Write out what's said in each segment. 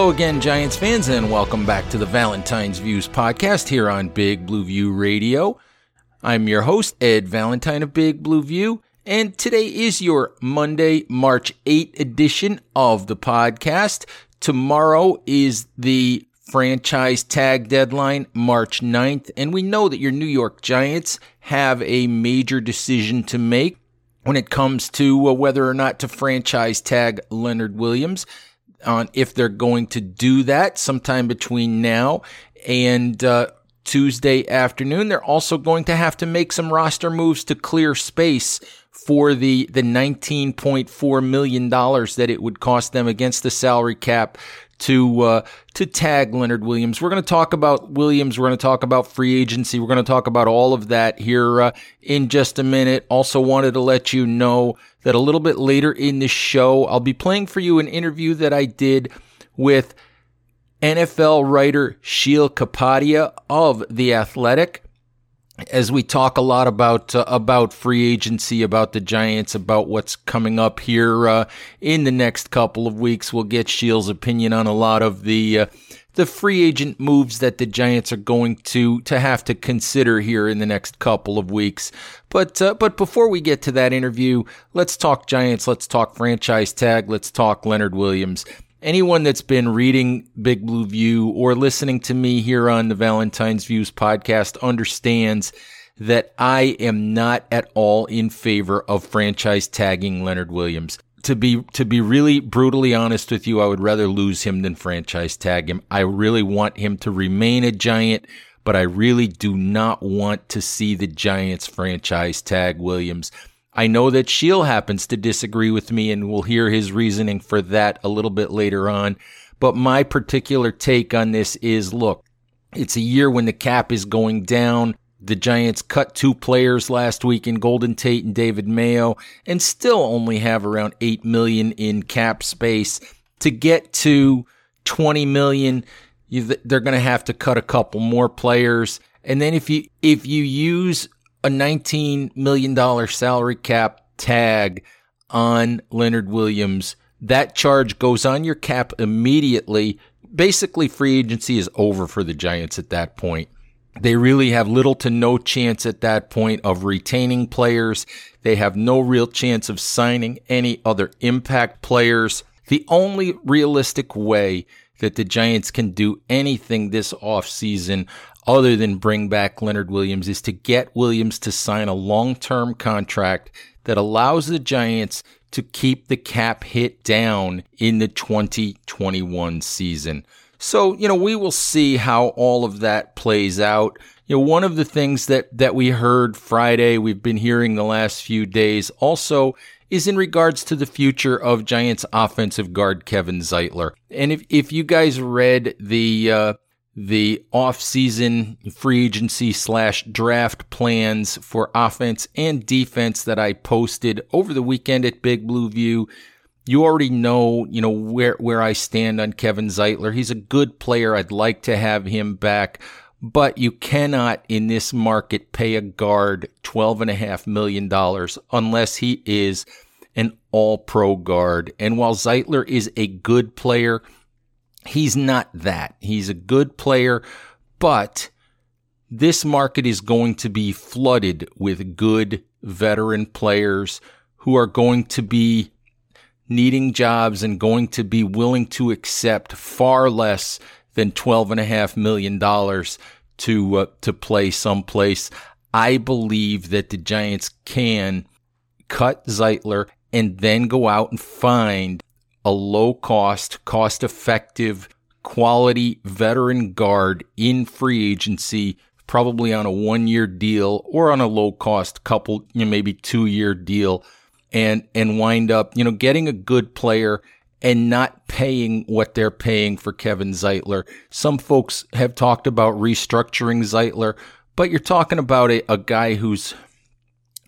Hello again, Giants fans, and welcome back to the Valentine's Views podcast here on Big Blue View Radio. I'm your host, Ed Valentine of Big Blue View, and today is your Monday, March 8 edition of the podcast. Tomorrow is the franchise tag deadline, March 9th, and we know that your New York Giants have a major decision to make when it comes to uh, whether or not to franchise tag Leonard Williams on if they're going to do that sometime between now and uh, Tuesday afternoon. They're also going to have to make some roster moves to clear space for the the 19.4 million dollars that it would cost them against the salary cap to uh, to tag Leonard Williams. We're going to talk about Williams. We're going to talk about free agency. We're going to talk about all of that here uh, in just a minute. Also wanted to let you know that a little bit later in the show, I'll be playing for you an interview that I did with NFL writer Sheil Kapadia of The Athletic as we talk a lot about uh, about free agency, about the Giants, about what's coming up here uh, in the next couple of weeks, we'll get Sheil's opinion on a lot of the uh, the free agent moves that the Giants are going to to have to consider here in the next couple of weeks. But uh, but before we get to that interview, let's talk Giants. Let's talk franchise tag. Let's talk Leonard Williams anyone that's been reading Big Blue View or listening to me here on the Valentine's Views podcast understands that I am not at all in favor of franchise tagging Leonard Williams. To be to be really brutally honest with you, I would rather lose him than franchise tag him. I really want him to remain a giant, but I really do not want to see the Giants franchise tag Williams. I know that Sheil happens to disagree with me and we'll hear his reasoning for that a little bit later on. But my particular take on this is look, it's a year when the cap is going down. The Giants cut two players last week in Golden Tate and David Mayo and still only have around 8 million in cap space to get to 20 million. They're going to have to cut a couple more players. And then if you, if you use a $19 million salary cap tag on Leonard Williams. That charge goes on your cap immediately. Basically, free agency is over for the Giants at that point. They really have little to no chance at that point of retaining players. They have no real chance of signing any other impact players. The only realistic way that the Giants can do anything this offseason other than bring back Leonard Williams is to get Williams to sign a long term contract that allows the Giants to keep the cap hit down in the 2021 season. So, you know, we will see how all of that plays out. You know, one of the things that, that we heard Friday, we've been hearing the last few days also is in regards to the future of Giants offensive guard Kevin Zeitler. And if, if you guys read the, uh, the off-season free agency slash draft plans for offense and defense that I posted over the weekend at Big Blue View. you already know, you know, where, where I stand on Kevin Zeitler. He's a good player. I'd like to have him back, but you cannot in this market pay a guard $12.5 million unless he is an all pro guard. And while Zeitler is a good player, he's not that. He's a good player, but this market is going to be flooded with good veteran players who are going to be needing jobs and going to be willing to accept far less than $12.5 million to, uh, to play someplace. I believe that the Giants can cut Zeitler and then go out and find a low cost, cost effective, quality veteran guard in free agency, probably on a one year deal or on a low cost couple, you know, maybe two year deal and, and wind up, you know, getting a good player and not paying what they're paying for Kevin Zeitler. Some folks have talked about restructuring Zeitler, but you're talking about a, a guy who's,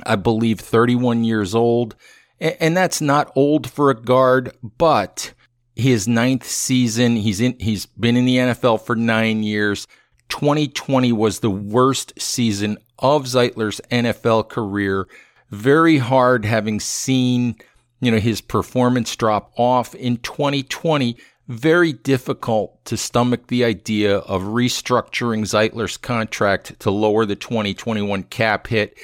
I believe, 31 years old and that's not old for a guard, but his ninth season, he's in, he's been in the NFL for nine years. 2020 was the worst season of Zeitler's NFL career. Very hard having seen, you know, his performance drop off in 2020. Very difficult to stomach the idea of restructuring Zeitler's contract to lower the 2021 cap hit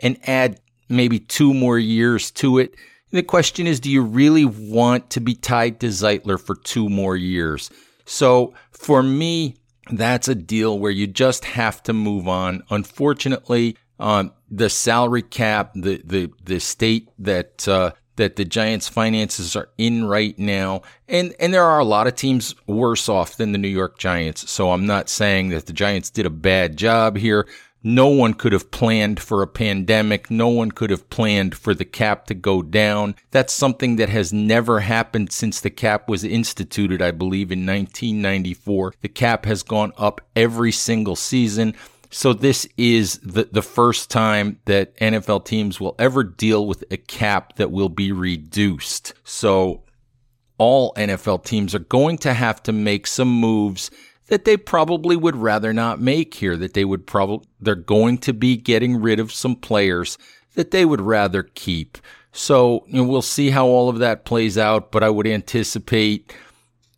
and add maybe two more years to it. The question is, do you really want to be tied to Zeitler for two more years? So for me, that's a deal where you just have to move on. Unfortunately, um, the salary cap, the the the state that uh, that the Giants' finances are in right now, and and there are a lot of teams worse off than the New York Giants. So I'm not saying that the Giants did a bad job here. No one could have planned for a pandemic. No one could have planned for the cap to go down. That's something that has never happened since the cap was instituted, I believe, in 1994. The cap has gone up every single season. So this is the, the first time that NFL teams will ever deal with a cap that will be reduced. So all NFL teams are going to have to make some moves that they probably would rather not make here, that they would probably, they're going to be getting rid of some players that they would rather keep. So you know, we'll see how all of that plays out, but I would anticipate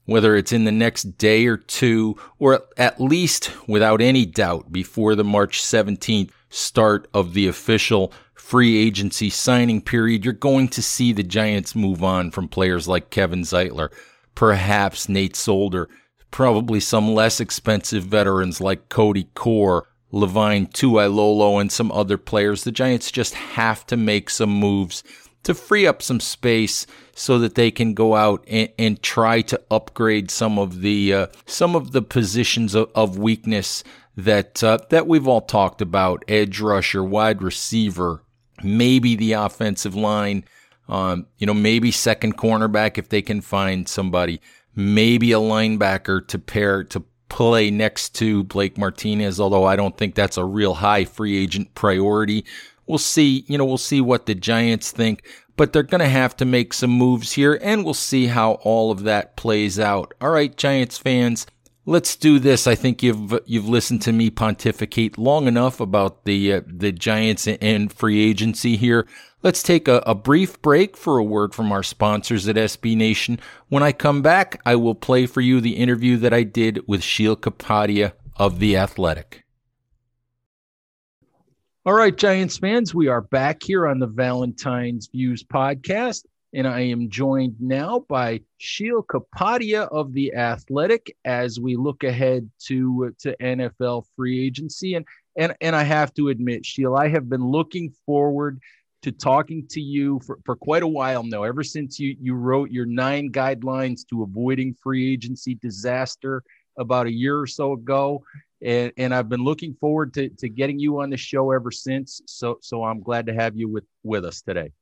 whether it's in the next day or two, or at least without any doubt before the March 17th start of the official free agency signing period, you're going to see the Giants move on from players like Kevin Zeitler, perhaps Nate Solder, probably some less expensive veterans like Cody Core, Levine Toilolo, and some other players. The Giants just have to make some moves to free up some space so that they can go out and, and try to upgrade some of the uh, some of the positions of, of weakness that uh, that we've all talked about: edge rusher, wide receiver, maybe the offensive line. Um, you know, maybe second cornerback if they can find somebody maybe a linebacker to pair to play next to Blake Martinez, although I don't think that's a real high free agent priority. We'll see, you know, we'll see what the Giants think, but they're going to have to make some moves here and we'll see how all of that plays out. All right, Giants fans, let's do this. I think you've you've listened to me pontificate long enough about the uh, the Giants and free agency here. Let's take a, a, brief break for a word from our sponsors at SB Nation. When I come back, I will play for you the interview that I did with Sheil Kapadia of The Athletic. All right, Giants fans, we are back here on the Valentine's Views podcast, and I am joined now by Sheil Kapadia of The Athletic as we look ahead to, to NFL free agency. And, and, and I have to admit, Sheil, I have been looking forward – to talking to you for, for quite a while now, ever since you, you wrote your nine guidelines to avoiding free agency disaster about a year or so ago. And, and I've been looking forward to, to getting you on the show ever since. So, so I'm glad to have you with, with us today.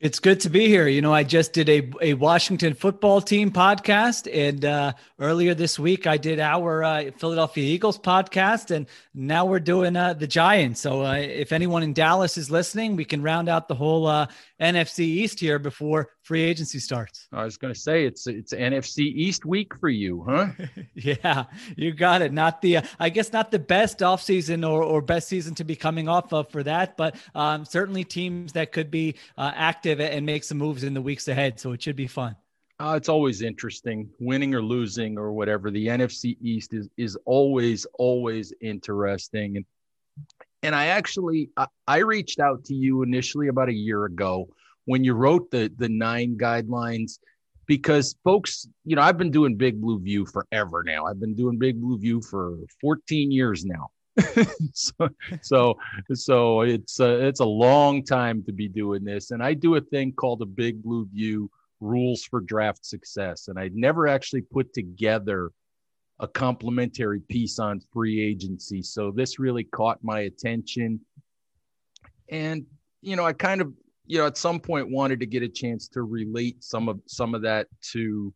It's good to be here. You know, I just did a, a Washington football team podcast, and uh, earlier this week I did our uh, Philadelphia Eagles podcast, and now we're doing uh, the Giants. So, uh, if anyone in Dallas is listening, we can round out the whole uh, NFC East here before free agency starts. I was going to say it's it's NFC East week for you, huh? yeah, you got it. Not the, uh, I guess, not the best offseason or, or best season to be coming off of for that, but um, certainly teams that could be uh, active and make some moves in the weeks ahead. So it should be fun. Uh, it's always interesting, winning or losing or whatever. The NFC East is is always always interesting, and and I actually I, I reached out to you initially about a year ago when you wrote the the nine guidelines because folks, you know, I've been doing Big Blue View forever now. I've been doing Big Blue View for 14 years now. so, so, so it's a, it's a long time to be doing this. And I do a thing called a Big Blue View rules for draft success. And I'd never actually put together a complimentary piece on free agency. So this really caught my attention. And, you know, I kind of, you know, at some point wanted to get a chance to relate some of some of that to,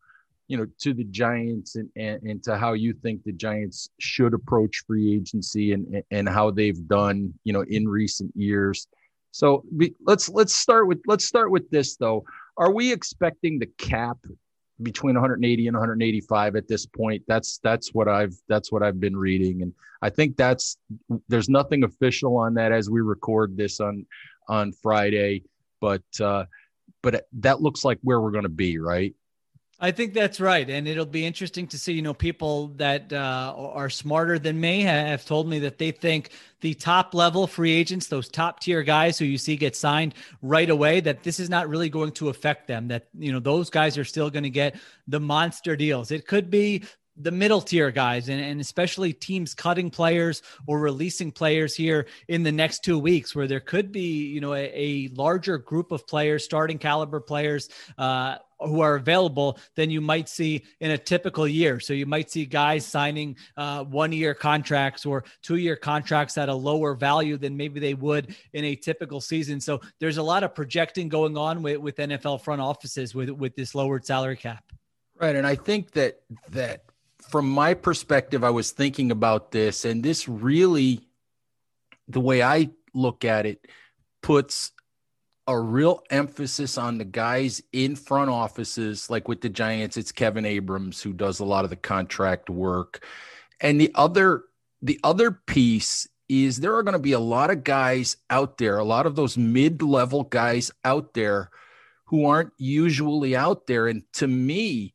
you know, to the Giants and, and, and to how you think the Giants should approach free agency and, and how they've done, you know, in recent years. So we, let's let's start with let's start with this though. Are we expecting the cap between 180 and 185 at this point? That's that's what I've that's what I've been reading, and I think that's there's nothing official on that as we record this on on Friday, but uh, but that looks like where we're going to be, right? I think that's right, and it'll be interesting to see. You know, people that uh, are smarter than me have told me that they think the top level free agents, those top tier guys who you see get signed right away, that this is not really going to affect them. That you know those guys are still going to get the monster deals. It could be the middle tier guys and, and especially teams cutting players or releasing players here in the next two weeks where there could be you know a, a larger group of players starting caliber players uh, who are available than you might see in a typical year. So you might see guys signing uh, one year contracts or two year contracts at a lower value than maybe they would in a typical season. So there's a lot of projecting going on with, with NFL front offices with, with this lowered salary cap. Right. And I think that, that from my perspective, I was thinking about this, and this really, the way I look at it, puts a real emphasis on the guys in front offices, like with the Giants, it's Kevin Abrams who does a lot of the contract work. And the other the other piece is there are going to be a lot of guys out there, a lot of those mid-level guys out there who aren't usually out there. And to me,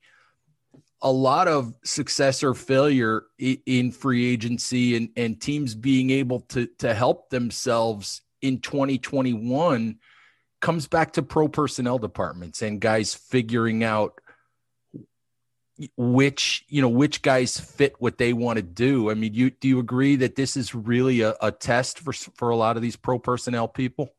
a lot of success or failure in free agency and, and teams being able to, to help themselves in 2021 comes back to pro personnel departments and guys figuring out which you know which guys fit what they want to do. I mean you do you agree that this is really a, a test for for a lot of these pro personnel people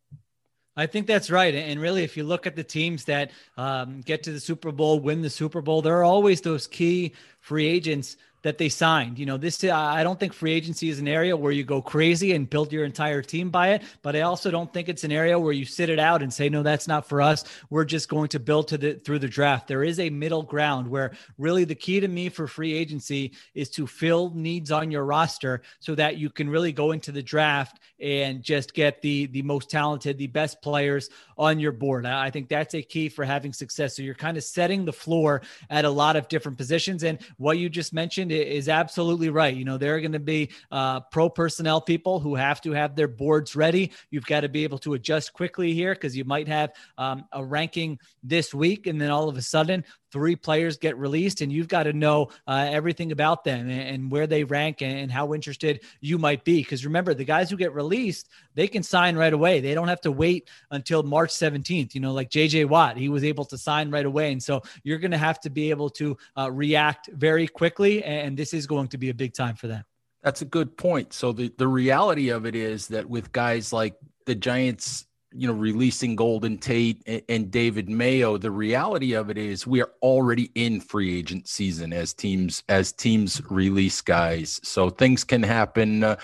I think that's right. And really, if you look at the teams that um, get to the Super Bowl, win the Super Bowl, there are always those key free agents that they signed. You know, this uh, I don't think free agency is an area where you go crazy and build your entire team by it, but I also don't think it's an area where you sit it out and say no that's not for us. We're just going to build to the through the draft. There is a middle ground where really the key to me for free agency is to fill needs on your roster so that you can really go into the draft and just get the the most talented, the best players on your board. I think that's a key for having success. So you're kind of setting the floor at a lot of different positions and what you just mentioned mentioned is absolutely right. You know, there are going to be uh, pro personnel people who have to have their boards ready. You've got to be able to adjust quickly here because you might have um, a ranking this week, and then all of a sudden three players get released and you've got to know uh, everything about them and, and, where they rank and how interested you might be. Because remember the guys who get released they can sign right away. They don't have to wait until march 17th you know like jj watt he was able to sign right away. And so you're going to have to be able to uh, react very quickly and this is going to be a big time for them. That's a good point. So the, the reality of it is that with guys like the giants you know, releasing Golden Tate and, David Mayo, the reality of it is we are already in free agent season as teams as teams release guys. So things can happen. Uh,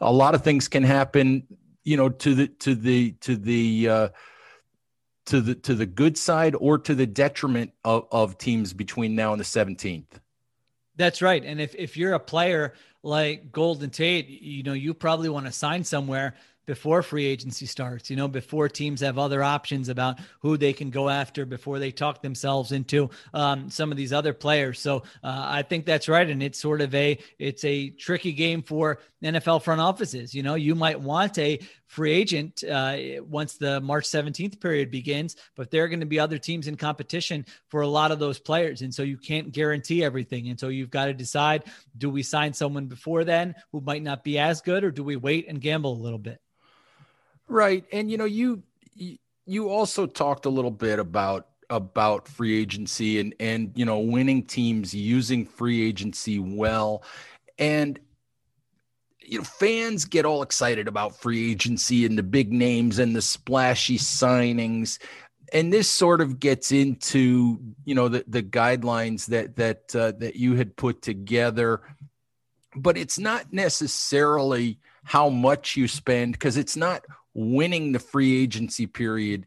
a lot of things can happen. You know, to the to the to the uh, to the to the good side or to the detriment of, of teams between now and the seventeenth. That's right. And if if you're a player like Golden Tate, you know, you probably want to sign somewhere before free agency starts, you know, before teams have other options about who they can go after, before they talk themselves into um, some of these other players. So uh, I think that's right. And it's sort of a, it's a tricky game for NFL front offices. You know, you might want a free agent uh, once the March 17th period begins, but there are going to be other teams in competition for a lot of those players. And so you can't guarantee everything. And so you've got to decide do we sign someone before then who might not be as good, or do we wait and gamble a little bit? Right. And, you know, you, you also talked a little bit about about free agency and and you know winning teams using free agency well and you know, fans get all excited about free agency and the big names and the splashy signings. And this sort of gets into, you know, the, the guidelines that that uh, that you had put together, but it's not necessarily how much you spend because it's not winning the free agency period.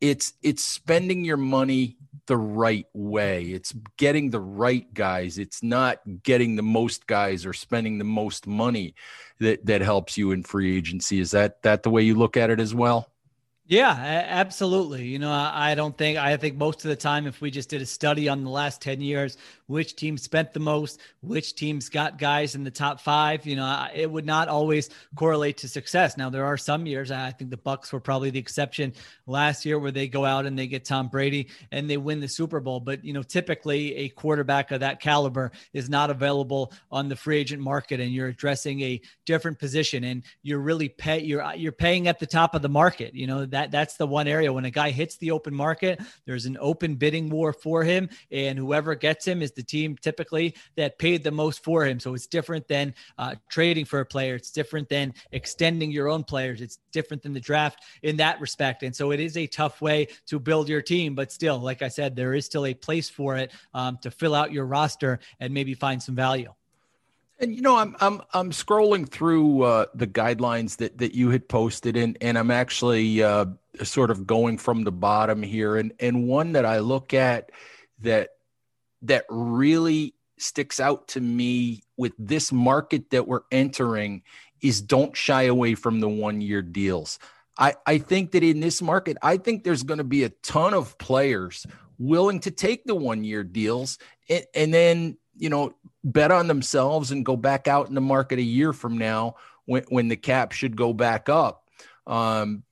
It's it's spending your money the right way. It's getting the right guys. It's not getting the most guys or spending the most money that that helps you in free agency. Is that that the way you look at it as well? Yeah, absolutely. You know, I don't think, I think most of the time, if we just did a study on the last 10 years, which team spent the most, which teams got guys in the top five, you know, it would not always correlate to success. Now, there are some years, I think the Bucks were probably the exception last year where they go out and they get Tom Brady and they win the Super Bowl. But, you know, typically a quarterback of that caliber is not available on the free agent market and you're addressing a different position and you're really pay, you're, you're paying at the top of the market, you know, that that that's the one area when a guy hits the open market, there's an open bidding war for him, and whoever gets him is the team typically that paid the most for him. So it's different than uh, trading for a player. It's different than extending your own players. It's different than the draft in that respect. And so it is a tough way to build your team, but still, like I said, there is still a place for it um, to fill out your roster and maybe find some value. And you know, I'm I'm I'm scrolling through uh, the guidelines that that you had posted, and and I'm actually uh, sort of going from the bottom here, and and one that I look at that that really sticks out to me with this market that we're entering is don't shy away from the one year deals. I, I think that in this market, I think there's going to be a ton of players willing to take the one year deals and, and then, you know, bet on themselves and go back out in the market a year from now when, when the cap should go back up. Um,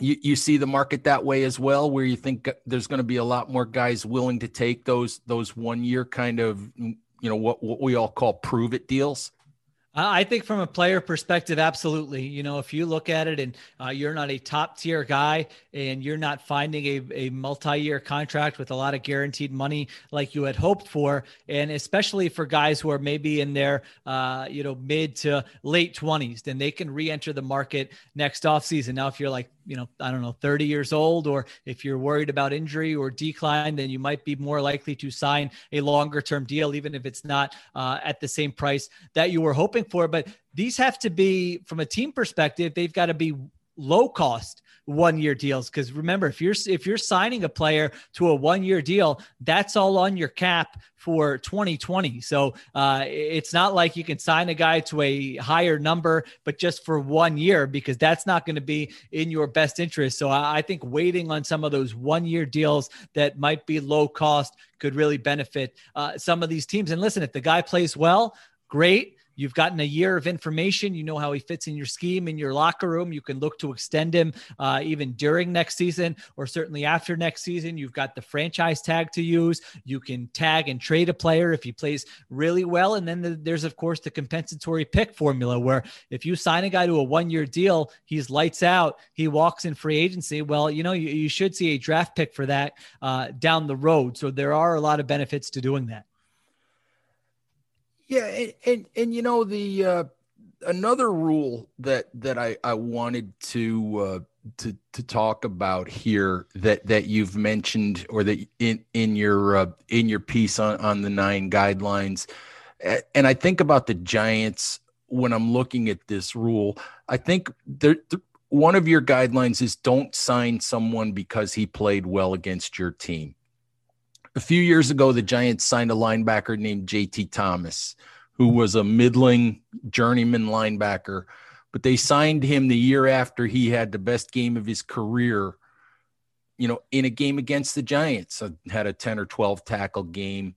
you, you see the market that way as well, where you think there's going to be a lot more guys willing to take those those one year kind of you know what what we all call prove it deals. I think from a player perspective, absolutely. You know, if you look at it and uh, you're not a top tier guy and you're not finding a, a multi year contract with a lot of guaranteed money like you had hoped for, and especially for guys who are maybe in their, uh, you know, mid to late 20s, then they can re enter the market next offseason. Now, if you're like you know, I don't know, 30 years old, or if you're worried about injury or decline, then you might be more likely to sign a longer term deal, even if it's not uh, at the same price that you were hoping for. it, But these have to be, from a team perspective, they've got to be low cost one year deals. Because remember if you're if you're signing a player to a one year deal that's all on your cap for 2020 so uh, it's not like you can sign a guy to a higher number but just for one year because that's not going to be in your best interest. So I, I think waiting on some of those one year deals that might be low cost could really benefit uh, some of these teams. And listen if the guy plays well great You've gotten a year of information. You know how he fits in your scheme, in your locker room. You can look to extend him uh, even during next season or certainly after next season. You've got the franchise tag to use. You can tag and trade a player if he plays really well. And then the, there's, of course, the compensatory pick formula where if you sign a guy to a one year deal, he's lights out, he walks in free agency. Well, you know, you, you should see a draft pick for that uh, down the road. So there are a lot of benefits to doing that. Yeah, and and, and you know the uh, another rule that that I I wanted to uh, to to talk about here that that you've mentioned or that in in your uh, in your piece on on the nine guidelines, and I think about the Giants when I'm looking at this rule. I think there. One of your guidelines is don't sign someone because he played well against your team a few years ago, the Giants signed a linebacker named JT Thomas, who was a middling journeyman linebacker, but they signed him the year after he had the best game of his career. You know, in a game against the Giants, uh, had a ten or twelve tackle game.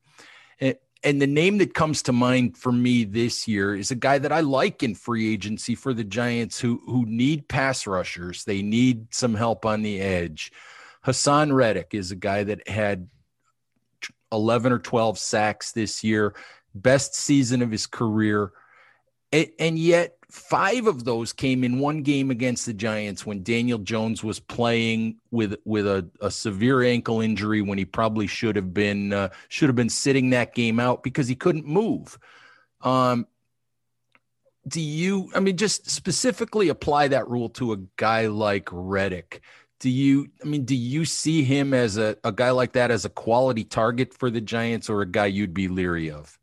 And, and the name that comes to mind for me this year is a guy that I like in free agency for the Giants who who need pass rushers. They need some help on the edge. Haason Reddick is a guy that had 11 or 12 sacks this year, best season of his career. And, yet, five of those came in one game against the Giants when Daniel Jones was playing with with a, a severe ankle injury when he probably should have been uh, should have been sitting that game out because he couldn't move. Um, do you? I mean, just specifically apply that rule to a guy like Reddick do you i mean do you see him as a, a guy like that as a quality target for the giants or a guy you'd be leery of?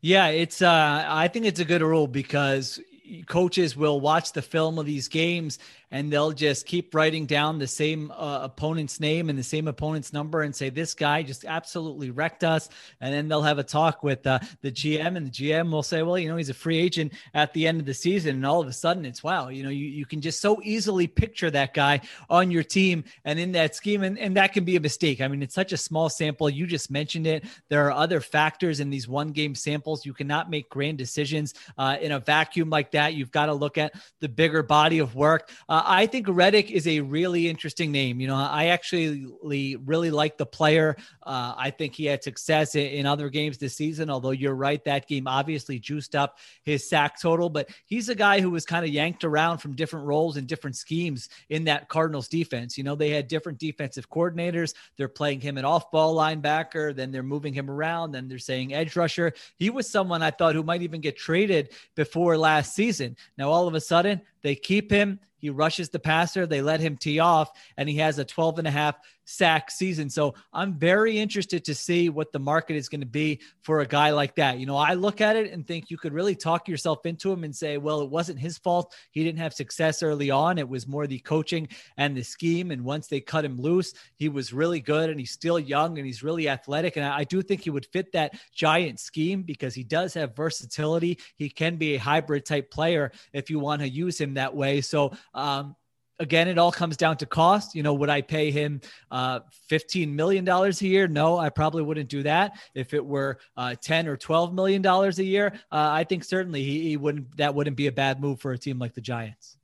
Yeah it's uh i think it's a good rule because coaches will watch the film of these games and they'll just keep writing down the same uh, opponent's name and the same opponent's number and say this guy just absolutely wrecked us. And then they'll have a talk with uh, the gm and the gm will say well you know he's a free agent at the end of the season. And all of a sudden it's wow you know you, you can just so easily picture that guy on your team and in that scheme. And, and that can be a mistake. I mean it's such a small sample. You just mentioned it. There are other factors in these one game samples. You cannot make grand decisions uh, in a vacuum like that. You've got to look at the bigger body of work. Uh, uh, I think Reddick is a really interesting name. You know, I actually really like the player. Uh, I think he had success in, in, other games this season, although you're right, that game obviously juiced up his sack total. But he's a guy who was kind of yanked around from different roles and different schemes in that Cardinals defense. You know, they had different defensive coordinators. They're playing him an off ball linebacker, then they're moving him around, then they're saying edge rusher. He was someone I thought who might even get traded before last season. Now, all of a sudden, they keep him. He rushes the passer. They let him tee off, and he has a 12 and a half sack season. So I'm very interested to see what the market is going to be for a guy like that. You know, I look at it and think you could really talk yourself into him and say, well, it wasn't his fault. He didn't have success early on. It was more the coaching and the scheme. And once they cut him loose, he was really good and he's still young and he's really athletic. And I do think he would fit that giant scheme because he does have versatility. He can be a hybrid type player if you want to use him that way. So, um, again, it all comes down to cost. You know, would I pay him uh, $15 million a year? No, I probably wouldn't do that. If it were uh, 10 or $12 million a year, uh, I think certainly he, he wouldn't, that wouldn't be a bad move for a team like the Giants.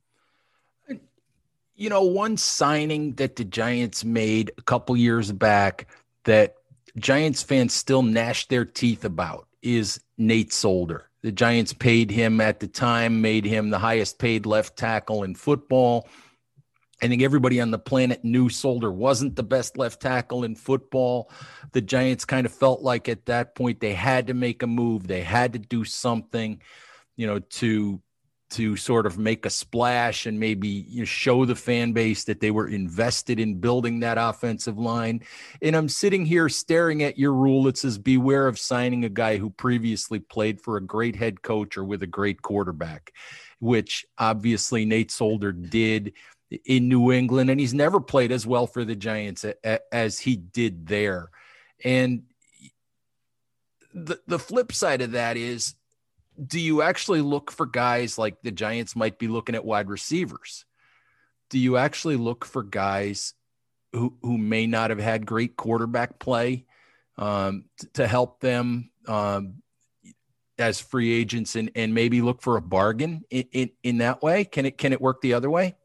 You know, one signing that the Giants made a couple years back that Giants fans still gnash their teeth about is Nate Solder. The Giants paid him at the time, made him the highest paid left tackle in football. I think everybody on the planet knew Solder wasn't the best left tackle in football. The Giants kind of felt like at that point they had to make a move. They had to do something, you know, to to sort of make a splash and maybe you know, show the fan base that they were invested in building that offensive line. And I'm sitting here staring at your rule that says beware of signing a guy who previously played for a great head coach or with a great quarterback, which obviously Nate Solder did in New England, and he's never played as well for the Giants as he did there. And the the flip side of that is, do you actually look for guys like the Giants might be looking at wide receivers? Do you actually look for guys who who may not have had great quarterback play um, to, to help them? Um, as free agents and, and maybe look for a bargain in, in, in that way? Can it can it work the other way?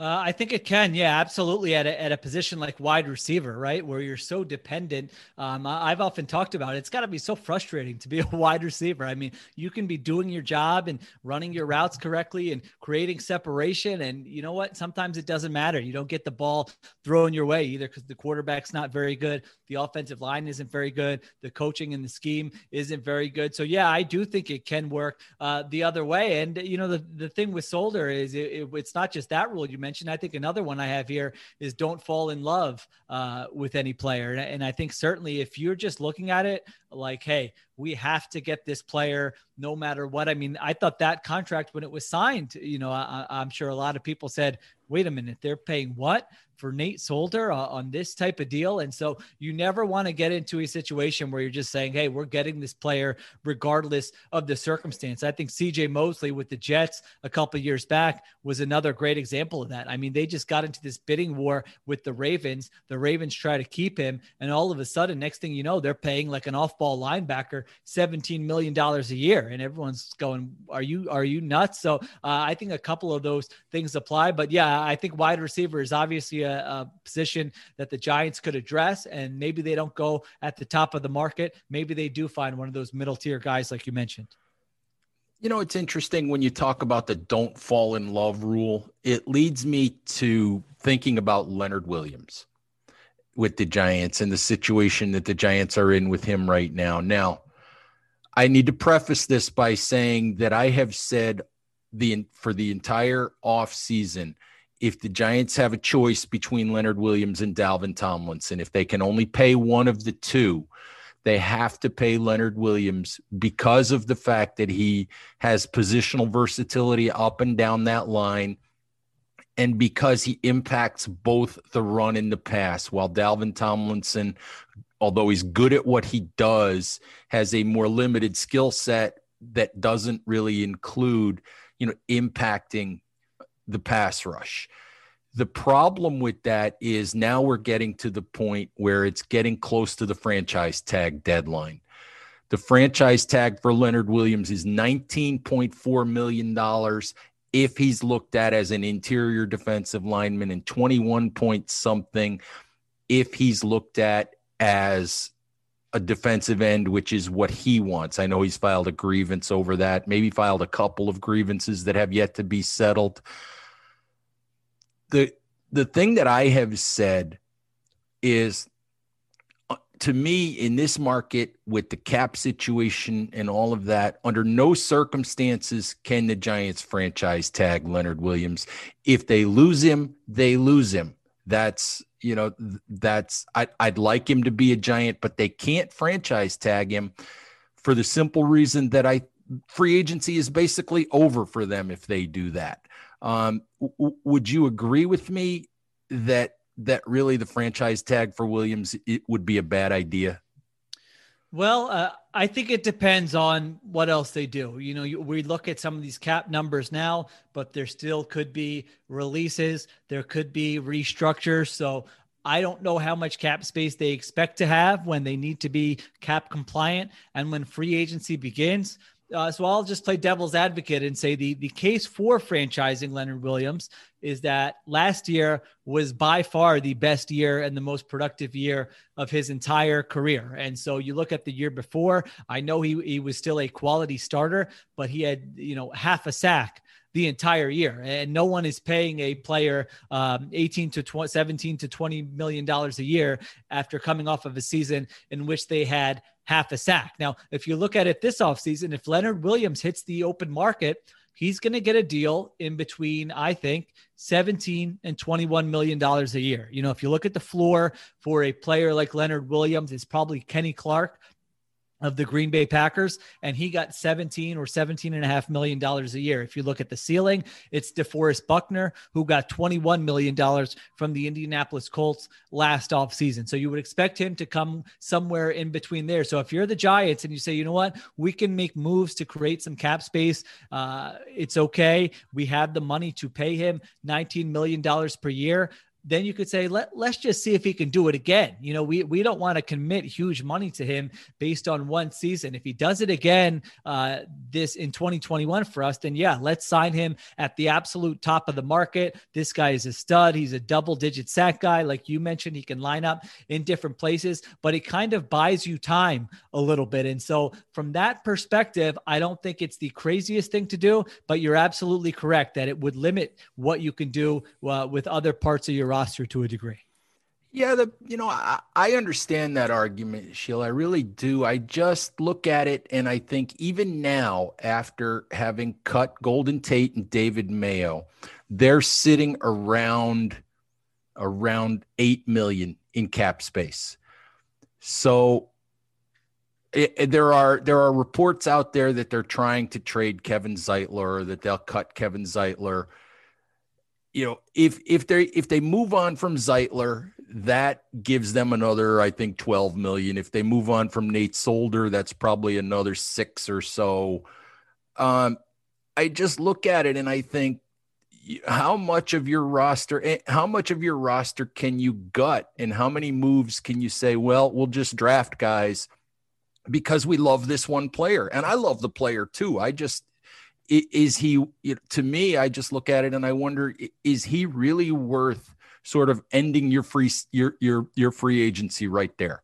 Uh, I think it can, yeah, absolutely. At a, at a position like wide receiver, right, where you're so dependent. Um, I've often talked about it. It's got to be so frustrating to be a wide receiver. I mean, you can be doing your job and running your routes correctly and creating separation, and you know what? Sometimes it doesn't matter. You don't get the ball thrown your way either because the quarterback's not very good, the offensive line isn't very good, the coaching and the scheme isn't very good. So yeah, I do think it can work uh, the other way. And you know, the the thing with Solder is it, it, it's not just that rule you mentioned mentioned. I think another one I have here is don't fall in love uh, with any player. And, and, I think certainly if you're just looking at it like, hey, we have to get this player no matter what. I mean, I thought that contract when it was signed, you know, I, I'm sure a lot of people said, wait a minute, they're paying what? For Nate Solder uh, on this type of deal. And so you never want to get into a situation where you're just saying, hey, we're getting this player regardless of the circumstance. I think CJ Mosley with the Jets a couple years back was another great example of that. I mean, they just got into this bidding war with the Ravens. The Ravens try to keep him. And all of a sudden, next thing you know, they're paying like an off ball linebacker $17 million a year. And everyone's going, are you, are you nuts? So uh, I think a couple of those things apply. But yeah, I think wide receiver is obviously a a, position that the Giants could address. And maybe they don't go at the top of the market. Maybe they do find one of those middle tier guys, like you mentioned. You know, it's interesting when you talk about the don't fall in love rule. It leads me to thinking about Leonard Williams with the Giants and the situation that the Giants are in with him right now. Now, I need to preface this by saying that I have said the for the entire off season if the Giants have a choice between Leonard Williams and Dalvin Tomlinson, if they can only pay one of the two, they have to pay Leonard Williams because of the fact that he has positional versatility up and down that line and because he impacts both the run and the pass. While Dalvin Tomlinson although he's good at what he does has a more limited skill set that doesn't really include you know impacting the pass rush. The problem with that is now we're getting to the point where it's getting close to the franchise tag deadline. The franchise tag for Leonard Williams is $19.4 million if he's looked at as an interior defensive lineman and 21 point something if he's looked at as a defensive end, which is what he wants. I know he's filed a grievance over that, maybe filed a couple of grievances that have yet to be settled the the thing that I have said is uh, to me in this market with the cap situation and all of that under no circumstances can the Giants franchise tag Leonard Williams. If they lose him they lose him. That's you know that's I, I'd like him to be a giant but they can't franchise tag him for the simple reason that I free agency is basically over for them if they do that um, w- would you agree with me that that really the franchise tag for Williams it would be a bad idea? Well, uh, I think it depends on what else they do. You know, you, we look at some of these cap numbers now, but there still could be releases, there could be restructures. So I don't know how much cap space they expect to have when they need to be cap compliant and when free agency begins. Uh, so I'll just play devil's advocate and say the the case for franchising Leonard Williams is that last year was by far the best year and the most productive year of his entire career. And so you look at the year before, I know he he was still a quality starter, but he had, you know, half a sack the entire year and no one is paying a player um, 18 to 20, 17 to 20 million dollars a year after coming off of a season in which they had half a sack. Now, if you look at it this offseason, if Leonard Williams hits the open market, he's going to get a deal in between, I think, 17 and 21 million dollars a year. You know, if you look at the floor for a player like Leonard Williams, it's probably Kenny Clark of the Green Bay Packers, and he got 17 or 17 and a half million dollars a year. If you look at the ceiling, it's DeForest Buckner, who got 21 million dollars from the Indianapolis Colts last offseason. So you would expect him to come somewhere in between there. So if you're the Giants and you say, you know what, we can make moves to create some cap space, uh, it's okay. We have the money to pay him 19 million dollars per year then you could say let let's just see if he can do it again. You know, we we don't want to commit huge money to him based on one season. If he does it again uh, this in 2021 for us, then yeah, let's sign him at the absolute top of the market. This guy is a stud. He's a double digit sack guy, like you mentioned. He can line up in different places, but it kind of buys you time a little bit. And so from that perspective, I don't think it's the craziest thing to do, but you're absolutely correct that it would limit what you can do uh, with other parts of your roster to a degree. Yeah, the you know I, I understand that argument, Sheila. I really do. I just look at it and I think even now, after having cut Golden Tate and David Mayo, they're sitting around around eight million in cap space. So it, there are there are reports out there that they're trying to trade Kevin Zeitler, that they'll cut Kevin Zeitler. You know, if if they if they move on from Zeitler, that gives them another, I think, twelve million. If they move on from Nate Solder, that's probably another six or so. Um, I just look at it and I think how much of your roster eh, how much of your roster can you gut and how many moves can you say well we'll just draft guys because we love this one player and i love the player too i just is he to me i just look at it and i wonder is he really worth sort of ending your free your your your free agency right there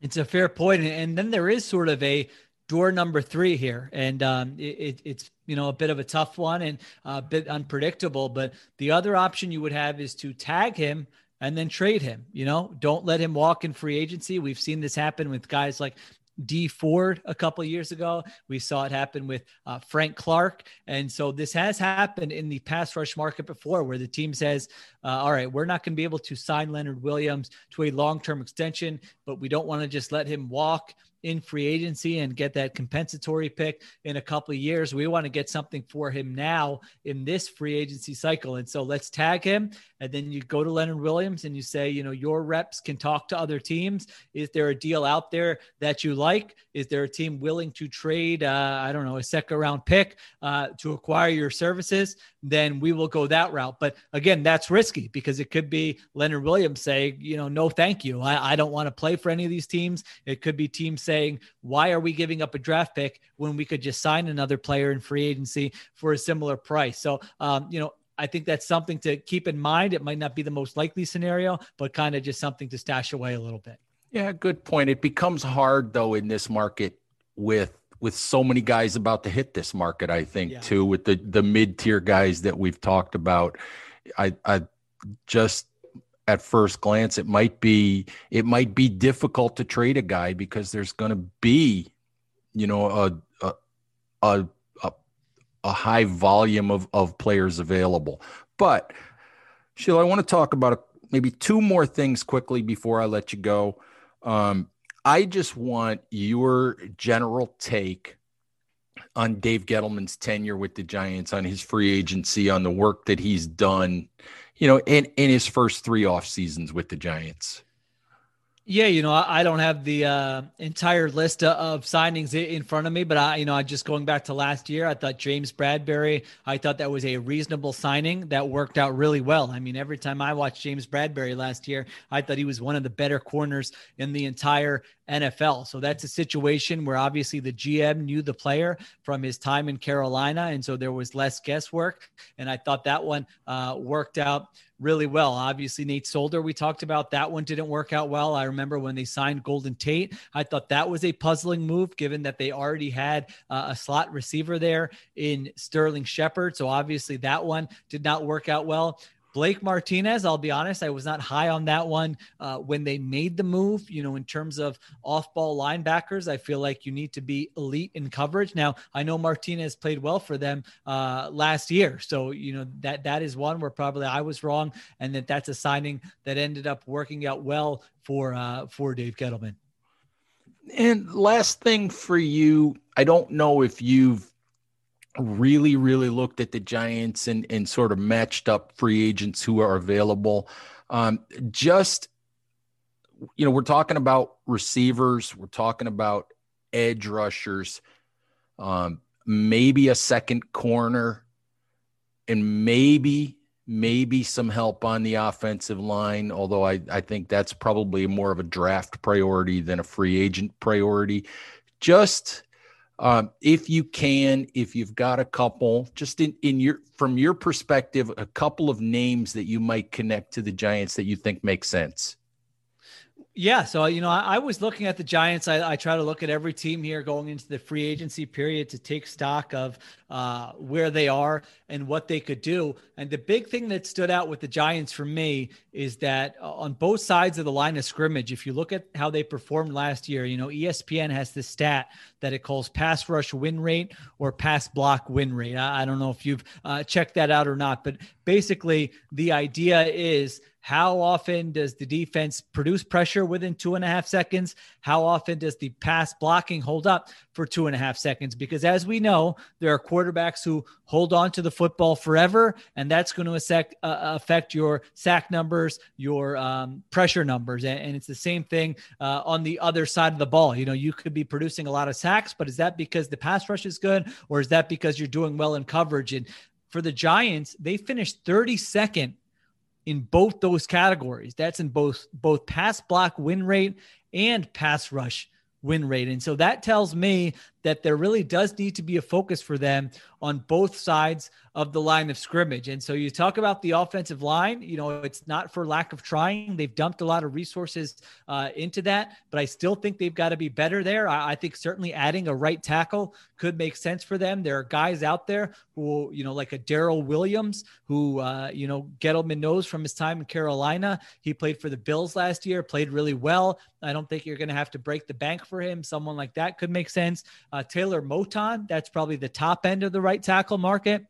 it's a fair point and then there is sort of a door number three here and um, it, it's you know, a bit of a tough one and a bit unpredictable. But the other option you would have is to tag him and then trade him. You know, don't let him walk in free agency. We've seen this happen with guys like Dee Ford a couple years ago. We saw it happen with uh, Frank Clark. And so this has happened in the pass rush market before where the team says, uh, all right, we're not going to be able to sign Leonard Williams to a long term extension, but we don't want to just let him walk in free agency and get that compensatory pick in a couple of years. We want to get something for him now in this free agency cycle. And so let's tag him. And then you go to Leonard Williams and you say, you know, your reps can talk to other teams. Is there a deal out there that you like? Is there a team willing to trade, uh, I don't know, a second round pick uh, to acquire your services? Then we will go that route. But again, that's risky because it could be Leonard Williams say, you know, no, thank you. I, I don't want to play for any of these teams. It could be teams saying, why are we giving up a draft pick when we could just sign another player in free agency for a similar price? So, um, you know, I think that's something to keep in mind. It might not be the most likely scenario, but kind of just something to stash away a little bit. Yeah, good point. It becomes hard though in this market with with so many guys about to hit this market. I think yeah. too with the the mid tier guys that we've talked about. I I just at first glance it might be it might be difficult to trade a guy because there's going to be you know a a a, a, high volume of, of players available but Sheil, I want to talk about maybe two more things quickly before I let you go. Um, I just want your general take on Dave Gettleman's tenure with the Giants, on his free agency, on the work that he's done you know, in in his first three off seasons with the Giants. Yeah, you know, I don't have the uh, entire list of signings in front of me, but I, you know, I just going back to last year, I thought James Bradberry, I thought that was a reasonable signing that worked out really well. I mean, every time I watched James Bradberry last year, I thought he was one of the better corners in the entire NFL. So that's a situation where obviously the GM knew the player from his time in Carolina, and so there was less guesswork. And I thought that one uh, worked out really well. Obviously, Nate Solder, we talked about that one didn't work out well. I remember when they signed Golden Tate, I thought that was a puzzling move given that they already had uh, a slot receiver there in Sterling Shepard. So obviously, that one did not work out well. Blake Martinez, I'll be honest, I was not high on that one uh, when they made the move. You know, in terms of off ball linebackers, I feel like you need to be elite in coverage. Now, I know Martinez played well for them uh, last year. So, you know, that that is one where probably I was wrong. And that that's a signing that ended up working out well for uh, for Dave Gettleman. And last thing for you, I don't know if you've really, really looked at the Giants and, and sort of matched up free agents who are available. Um, just, you know, we're talking about receivers, we're talking about edge rushers, um, maybe a second corner, and maybe maybe some help on the offensive line, although I, I think that's probably more of a draft priority than a free agent priority. Just um, if you can, if you've got a couple, just in, in your from your perspective, a couple of names that you might connect to the Giants that you think make sense. Yeah, so you know, I, I, was looking at the Giants. I, I, try to look at every team here going into the free agency period to take stock of uh, where they are and what they could do. And the big thing that stood out with the Giants for me is that uh, on both sides of the line of scrimmage, if you look at how they performed last year, you know, ESPN has this stat that it calls pass rush win rate or pass block win rate. I, I don't know if you've uh, checked that out or not, but basically the idea is how often does the defense produce pressure within two and a half seconds? How often does the pass blocking hold up for two and a half seconds? Because as we know, there are quarterbacks who hold on to the football forever, and that's going to affect, uh, affect your sack numbers, your um, pressure numbers. And, and, it's the same thing uh, on the other side of the ball. You know, you could be producing a lot of sacks, but is that because the pass rush is good, or is that because you're doing well in coverage? And for the Giants, they finished 32nd in both those categories. That's in both both pass block win rate and pass rush win rate. And so that tells me that there really does need to be a focus for them on both sides of the line of scrimmage. And so you talk about the offensive line, you know, it's not for lack of trying. They've dumped a lot of resources uh, into that, but I still think they've got to be better there. I, I, think certainly adding a right tackle could make sense for them. There are guys out there who, you know, like a Daryl Williams, who, uh, you know, Gettleman knows from his time in Carolina. He played for the Bills last year, played really well. I don't think you're going to have to break the bank for him. Someone like that could make sense. Uh, Uh, Taylor Moton, that's probably the top end of the right tackle market.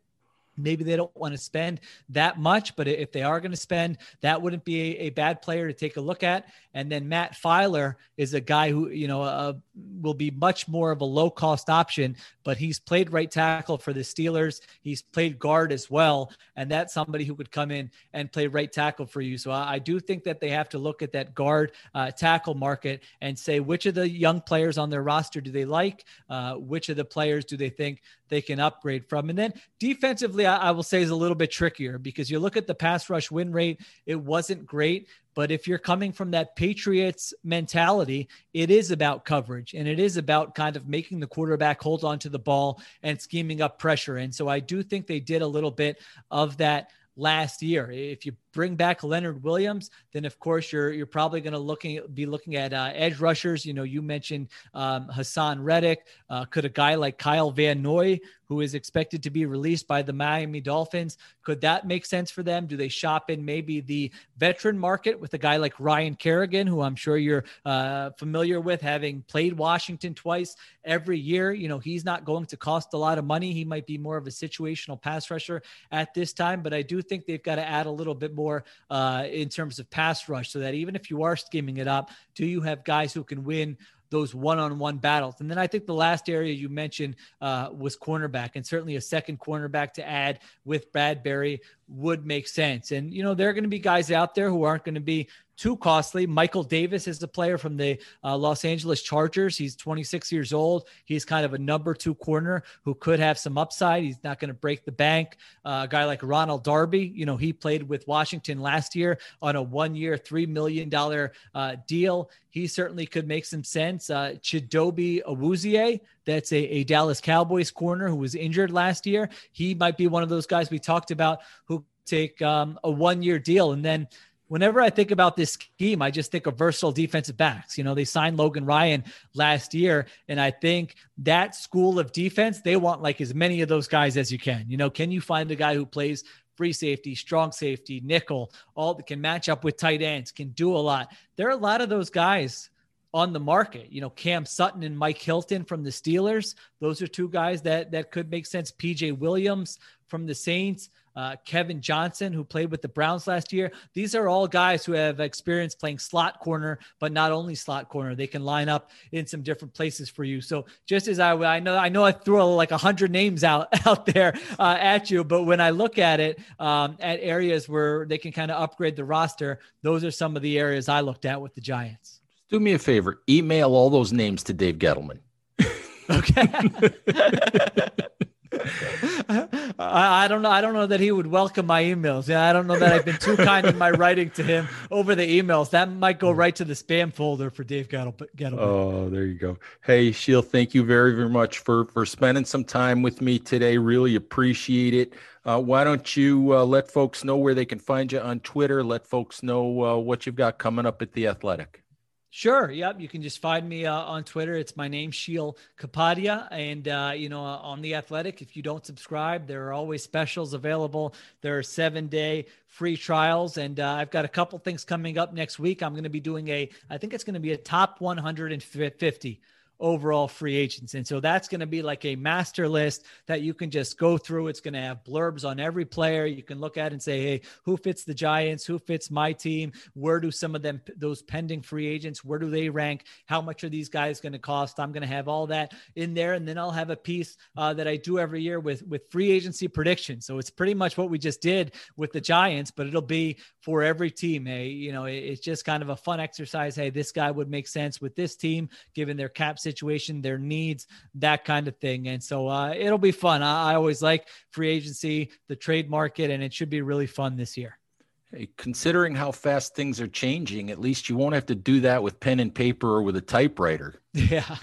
Maybe they don't want to spend that much, but if they are going to spend, that wouldn't be a, a, bad player to take a look at. And then Matt Feiler is a guy who, you know, uh, will be much more of a low cost option, but he's played right tackle for the Steelers. He's played guard as well. And that's somebody who could come in and play right tackle for you. So I, I do think that they have to look at that guard uh, tackle market and say which of the young players on their roster do they like? Uh, which of the players do they think they can upgrade from? And then defensively, I, I will say is a little bit trickier because you look at the pass rush win rate, it wasn't great. But if you're coming from that Patriots mentality, it is about coverage and it is about kind of making the quarterback hold on to the ball and scheming up pressure. And so I do think they did a little bit of that last year. If you bring back Leonard Williams, then of course you're you're probably going to looking be looking at uh, edge rushers. You know, you mentioned um, Haason Reddick. Uh, could a guy like Kyle Van Noy, who is expected to be released by the Miami Dolphins, could that make sense for them? Do they shop in maybe the veteran market with a guy like Ryan Kerrigan, who I'm sure you're uh, familiar with, having played Washington twice every year? You know, he's not going to cost a lot of money. He might be more of a situational pass rusher at this time, but I do think they've got to add a little bit more uh, in terms of pass rush so that even if you are scheming it up, do you have guys who can win those one-on-one battles. And then I think the last area you mentioned uh, was cornerback, and certainly a second cornerback to add with Bradberry would make sense. And you know there are going to be guys out there who aren't going to be too costly. Michael Davis is the player from the uh, Los Angeles Chargers. He's 26 years old. He's kind of a number two corner who could have some upside. He's not going to break the bank. Uh, a guy like Ronald Darby, you know, he played with Washington last year on a one year, $3 million uh, deal. He certainly could make some sense. Uh, Chidobe Awuzie, that's a, a Dallas Cowboys corner who was injured last year. He might be one of those guys we talked about who take um, a one year deal. And then whenever I think about this scheme, I just think of versatile defensive backs. You know, they signed Logan Ryan last year, and I think that school of defense, they want like as many of those guys as you can. You know, can you find a guy who plays free safety, strong safety, nickel, all that can match up with tight ends, can do a lot. There are a lot of those guys on the market. You know, Cam Sutton and Mike Hilton from the Steelers. Those are two guys that that could make sense. PJ Williams from the Saints uh, Kevin Johnson, who played with the Browns last year. These are all guys who have experience playing slot corner, but not only slot corner. They can line up in some different places for you. So just as I, I know, I know I threw like a hundred names out out there uh, at you, but when I look at it um, at areas where they can kind of upgrade the roster, those are some of the areas I looked at with the Giants. Do me a favor, email all those names to Dave Gettleman. okay. I, I, don't know. I don't know that he would welcome my emails. Yeah, I don't know that I've been too kind in my writing to him over the emails. That might go right to the spam folder for Dave Gettleman. Oh, there you go. Hey, Sheil, thank you very, very much for for spending some time with me today. Really appreciate it. Uh, why don't you uh, let folks know where they can find you on Twitter? Let folks know uh, what you've got coming up at the Athletic. Sure. Yep. You can just find me uh, on Twitter. It's my name, Sheil Kapadia. And, uh, you know, uh, on The Athletic, if you don't subscribe, there are always specials available. There are seven day free trials. And uh, I've got a couple things coming up next week. I'm going to be doing a, I think it's going to be a top 150 overall free agents. And so that's going to be like a master list that you can just go through. It's going to have blurbs on every player. You can look at and say, hey, who fits the Giants? Who fits my team? Where do some of them, those pending free agents, where do they rank? How much are these guys going to cost? I'm going to have all that in there. And then I'll have a piece uh, that I do every year with, with free agency predictions. So it's pretty much what we just did with the Giants, but it'll be for every team. Hey, you know, it's just kind of a fun exercise. Hey, this guy would make sense with this team, given their cap situation, their needs, that kind of thing. And so uh, it'll be fun. I, I always like free agency, the trade market, and it should be really fun this year. Hey, considering how fast things are changing, at least you won't have to do that with pen and paper or with a typewriter. Yeah,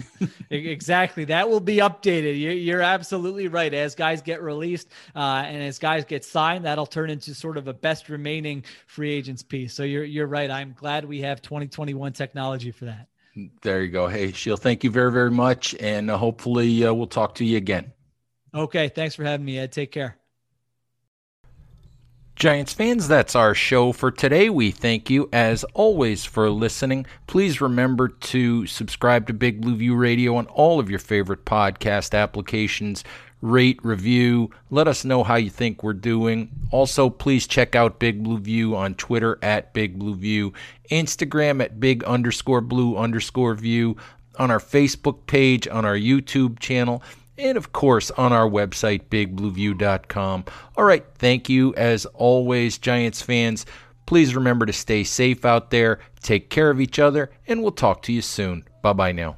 exactly. That will be updated. You're, absolutely right. As guys get released uh, and as guys get signed, that'll turn into sort of a best remaining free agents piece. So you're you're right. I'm glad we have 2021 technology for that. There you go. Hey, Sheil, thank you very very much, and uh, hopefully uh, we'll talk to you again. Okay, thanks for having me, Ed. Take care. Giants fans, that's our show for today. We thank you, as always, for listening. Please remember to subscribe to Big Blue View Radio on all of your favorite podcast applications. Rate, review, let us know how you think we're doing. Also, please check out Big Blue View on Twitter at Big Blue View, Instagram at Big underscore Blue underscore View, on our Facebook page, on our YouTube channel and of course on our website, bigblueview.com. All right, thank you as always, Giants fans. Please remember to stay safe out there, take care of each other, and we'll talk to you soon. Bye bye now.